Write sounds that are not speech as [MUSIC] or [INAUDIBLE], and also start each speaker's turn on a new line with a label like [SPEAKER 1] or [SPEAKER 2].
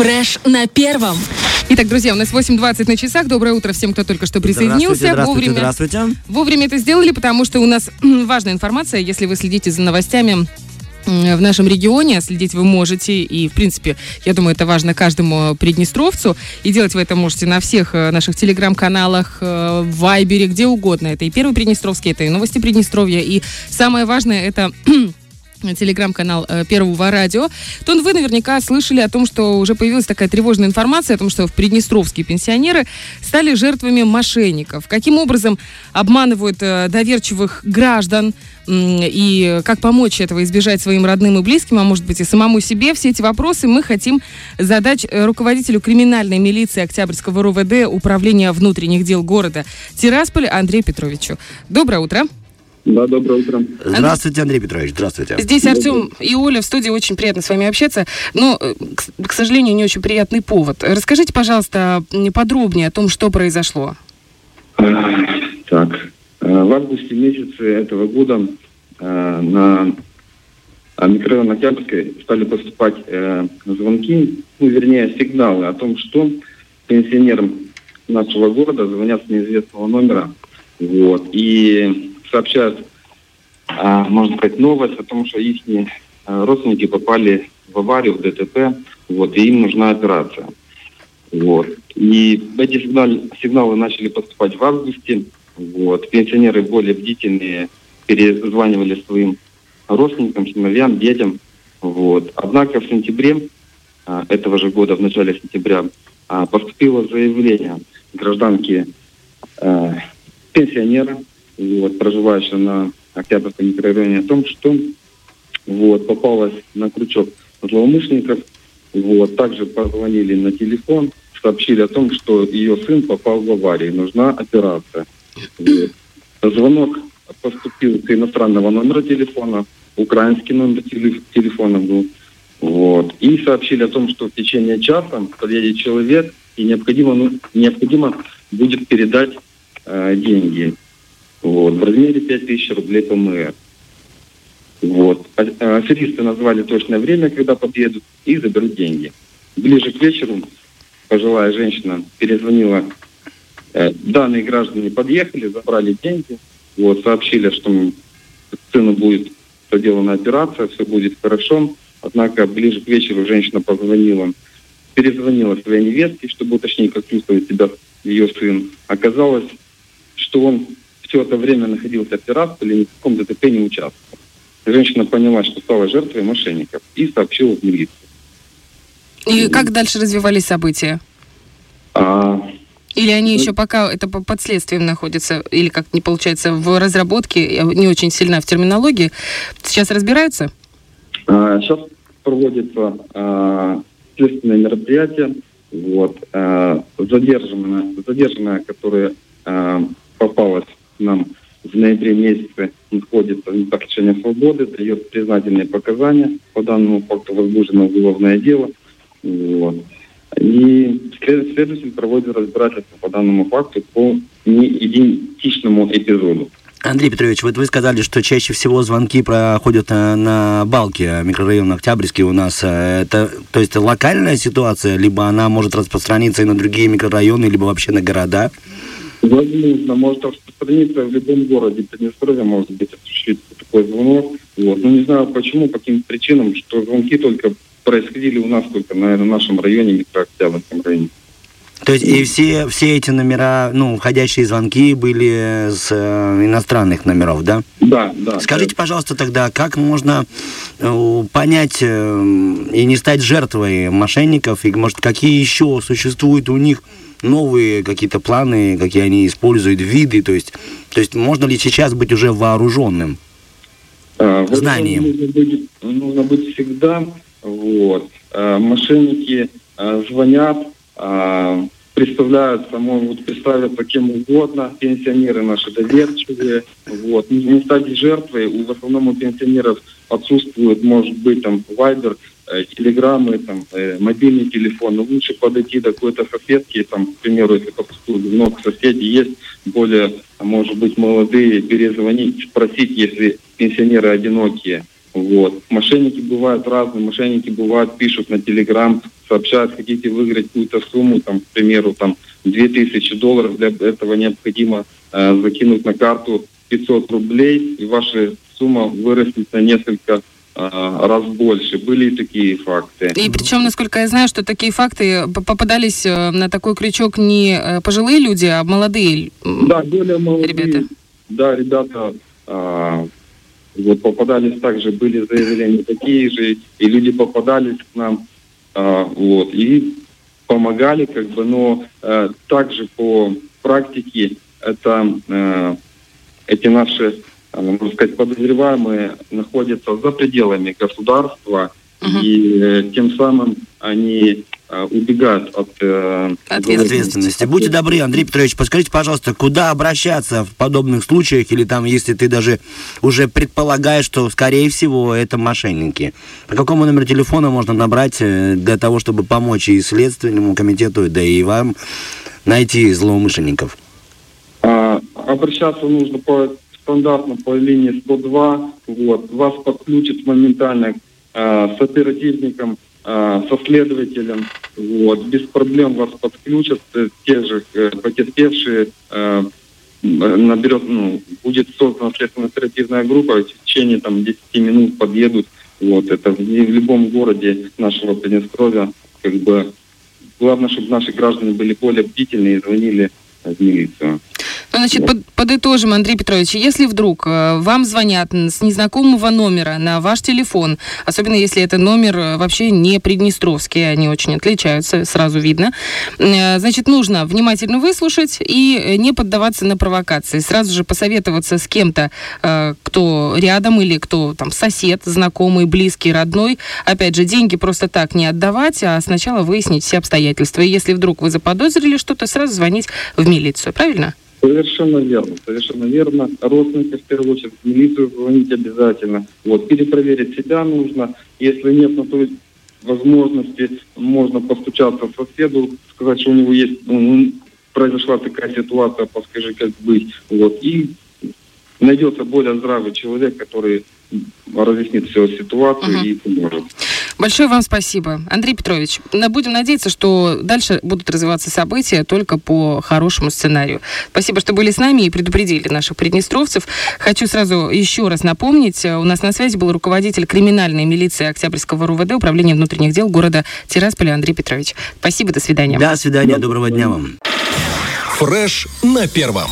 [SPEAKER 1] Фреш на первом.
[SPEAKER 2] Итак, друзья, у нас 8.20 на часах. Доброе утро всем, кто только что присоединился.
[SPEAKER 3] Здравствуйте,
[SPEAKER 2] вовремя,
[SPEAKER 3] здравствуйте.
[SPEAKER 2] Вовремя это сделали, потому что у нас важная информация. Если вы следите за новостями в нашем регионе, следить вы можете, и, в принципе, я думаю, это важно каждому приднестровцу, и делать вы это можете на всех э, наших телеграм-каналах, э, в Вайбере, где угодно. Это и Первый Приднестровский, это и Новости Приднестровья, и самое важное, это [CLEARS THROAT] телеграм-канал э, Первого радио, то вы наверняка слышали о том, что уже появилась такая тревожная информация о том, что в Приднестровские пенсионеры стали жертвами мошенников. Каким образом обманывают э, доверчивых граждан и как помочь этого избежать своим родным и близким, а может быть и самому себе, все эти вопросы мы хотим задать э, руководителю криминальной милиции Октябрьского РУВД Управления внутренних дел города Тирасполь Андрею Петровичу. Доброе утро.
[SPEAKER 4] Да, доброе утро.
[SPEAKER 3] Здравствуйте, Андрей Петрович, здравствуйте.
[SPEAKER 2] Здесь Артем и Оля в студии, очень приятно с вами общаться, но, э, к, к сожалению, не очень приятный повод. Расскажите, пожалуйста, подробнее о том, что произошло.
[SPEAKER 4] Так, э, в августе месяце этого года э, на микрорайон Октябрьской стали поступать звонки, ну, вернее, сигналы о том, что пенсионерам нашего города звонят с неизвестного номера. Вот. И сообщают, а, можно сказать, новость о том, что их а, родственники попали в аварию, в ДТП, вот, и им нужна операция. Вот. И эти сигналы, сигналы начали поступать в августе. Вот. Пенсионеры более бдительные перезванивали своим родственникам, сыновьям, детям. Вот. Однако в сентябре а, этого же года, в начале сентября, а, поступило заявление гражданки а, пенсионера, вот, проживающая на Октябрьском микрорайоне, о том, что вот, попалась на крючок злоумышленников. Вот, также позвонили на телефон, сообщили о том, что ее сын попал в аварию, нужна операция. Вот. Звонок поступил с иностранного номера телефона, украинский номер телефона был. Вот. И сообщили о том, что в течение часа подъедет человек, и необходимо, ну, необходимо будет передать э, деньги вот, в размере 5000 рублей ПМР. Вот. А, а, аферисты назвали точное время, когда подъедут, и заберут деньги. Ближе к вечеру пожилая женщина перезвонила. Э, данные граждане подъехали, забрали деньги, вот, сообщили, что сыну будет проделана операция, все будет хорошо. Однако ближе к вечеру женщина позвонила, перезвонила своей невестке, чтобы уточнить, как чувствует себя ее сын. Оказалось, что он все это время находился в Тирасполе, ни в каком ДТП не участвовал. Женщина поняла, что стала жертвой мошенников и сообщила в милицию.
[SPEAKER 2] И как дальше развивались события?
[SPEAKER 4] А,
[SPEAKER 2] или они еще пока это под следствием находятся, или как не получается в разработке, я не очень сильна в терминологии. Сейчас разбираются?
[SPEAKER 4] А, сейчас проводится а, следственное мероприятие. Вот, а, задержанная, задержанная, которая а, попалась нам в ноябре месяце находится в лишения свободы, дает признательные показания. По данному факту возбуждено уголовное дело. Вот. И следователь проводит разбирательство по данному факту по неидентичному эпизоду.
[SPEAKER 3] Андрей Петрович, вот вы сказали, что чаще всего звонки проходят на, на балке микрорайона Октябрьский у нас. Э, это, то есть, локальная ситуация, либо она может распространиться и на другие микрорайоны, либо вообще на города?
[SPEAKER 4] Возможно, может распространиться в любом городе Приднестровья, может быть, осуществить такой звонок. Вот. Но не знаю почему, по каким причинам, что звонки только происходили у нас только, наверное, в нашем районе, микрооктябрьском районе.
[SPEAKER 3] То есть и все, все эти номера, ну, входящие звонки были с э, иностранных номеров, да?
[SPEAKER 4] Да, да.
[SPEAKER 3] Скажите,
[SPEAKER 4] да.
[SPEAKER 3] пожалуйста, тогда, как можно э, понять э, и не стать жертвой мошенников, и, может, какие еще существуют у них новые какие-то планы, какие они используют, виды, то есть, то есть можно ли сейчас быть уже вооруженным?
[SPEAKER 4] А,
[SPEAKER 3] знанием?
[SPEAKER 4] Нужно быть, нужно быть всегда, вот. А, мошенники а, звонят, а, представляются, могут представиться кем угодно, пенсионеры наши доверчивые, вот, не, не стать жертвой, у, в основном у пенсионеров отсутствует, может быть, там, вайбер, телеграммы, там, э, мобильный телефон, но лучше подойти до какой-то соседки, там, к примеру, если много соседей есть, более, может быть, молодые, перезвонить, спросить, если пенсионеры одинокие, Вот. Мошенники бывают разные, мошенники бывают, пишут на Телеграм, сообщают, хотите выиграть какую-то сумму, там, к примеру, там, 2000 долларов, для этого необходимо э, закинуть на карту 500 рублей, и ваша сумма вырастет на несколько э, раз больше. Были и такие факты.
[SPEAKER 2] И причем, насколько я знаю, что такие факты попадались э, на такой крючок не э, пожилые люди, а молодые
[SPEAKER 4] Да, более молодые.
[SPEAKER 2] Ребята.
[SPEAKER 4] Да, ребята а, вот попадались также, были заявления такие же, и люди попадались к нам, а, вот, и помогали, как бы, но а, также по практике это а, эти наши, можно сказать, подозреваемые находятся за пределами государства,
[SPEAKER 2] Мгм.
[SPEAKER 4] и э, тем самым они а, убегают от э,
[SPEAKER 2] Ответственности.
[SPEAKER 3] Будьте добры, Андрей Петрович, подскажите, пожалуйста, куда обращаться в подобных случаях, или там, если ты даже уже предполагаешь, что, скорее всего, это мошенники. По какому номеру телефона можно набрать э, для того, чтобы помочь и Следственному комитету, да и вам найти злоумышленников?
[SPEAKER 4] А, обращаться нужно по стандартно по линии 102. Вот. Вас подключат моментально а, с оперативником, а, со следователем. Вот. Без проблем вас подключат. э, Те же э, потерпевшие э, наберет, ну, будет создана следственно-оперативная группа, в течение там 10 минут подъедут. Вот, это в, в любом городе нашего Приднестровья, как бы, главное, чтобы наши граждане были более бдительны и звонили в милицию.
[SPEAKER 2] Ну, значит, под- подытожим, Андрей Петрович, если вдруг э, вам звонят с незнакомого номера на ваш телефон, особенно если это номер э, вообще не приднестровский, они очень отличаются, сразу видно, э, значит, нужно внимательно выслушать и не поддаваться на провокации. Сразу же посоветоваться с кем-то, кто рядом или кто там сосед, знакомый, близкий, родной. Опять же, деньги просто так не отдавать, а сначала выяснить все обстоятельства. И если вдруг вы заподозрили что-то, сразу звонить в милицию, правильно?
[SPEAKER 4] Совершенно верно, совершенно верно. Родственника в первую очередь, в милицию звонить обязательно. Вот, перепроверить себя нужно. Если нет на той возможности, можно постучаться к соседу, сказать, что у него есть, ну, произошла такая ситуация, подскажи, как быть. Вот, и найдется более здравый человек, который разъяснит всю ситуацию
[SPEAKER 2] Мгм.
[SPEAKER 4] и поможет.
[SPEAKER 2] Большое вам спасибо. Андрей Петрович, будем надеяться, что дальше будут развиваться события только по хорошему сценарию. Спасибо, что были с нами и предупредили наших приднестровцев. Хочу сразу еще раз напомнить, э, у нас на связи был руководитель криминальной милиции Октябрьского РУВД Управления внутренних дел города Тирасполя Андрей Петрович. Спасибо, до свидания.
[SPEAKER 3] До свидания, доброго дня вам.
[SPEAKER 1] Фреш на первом.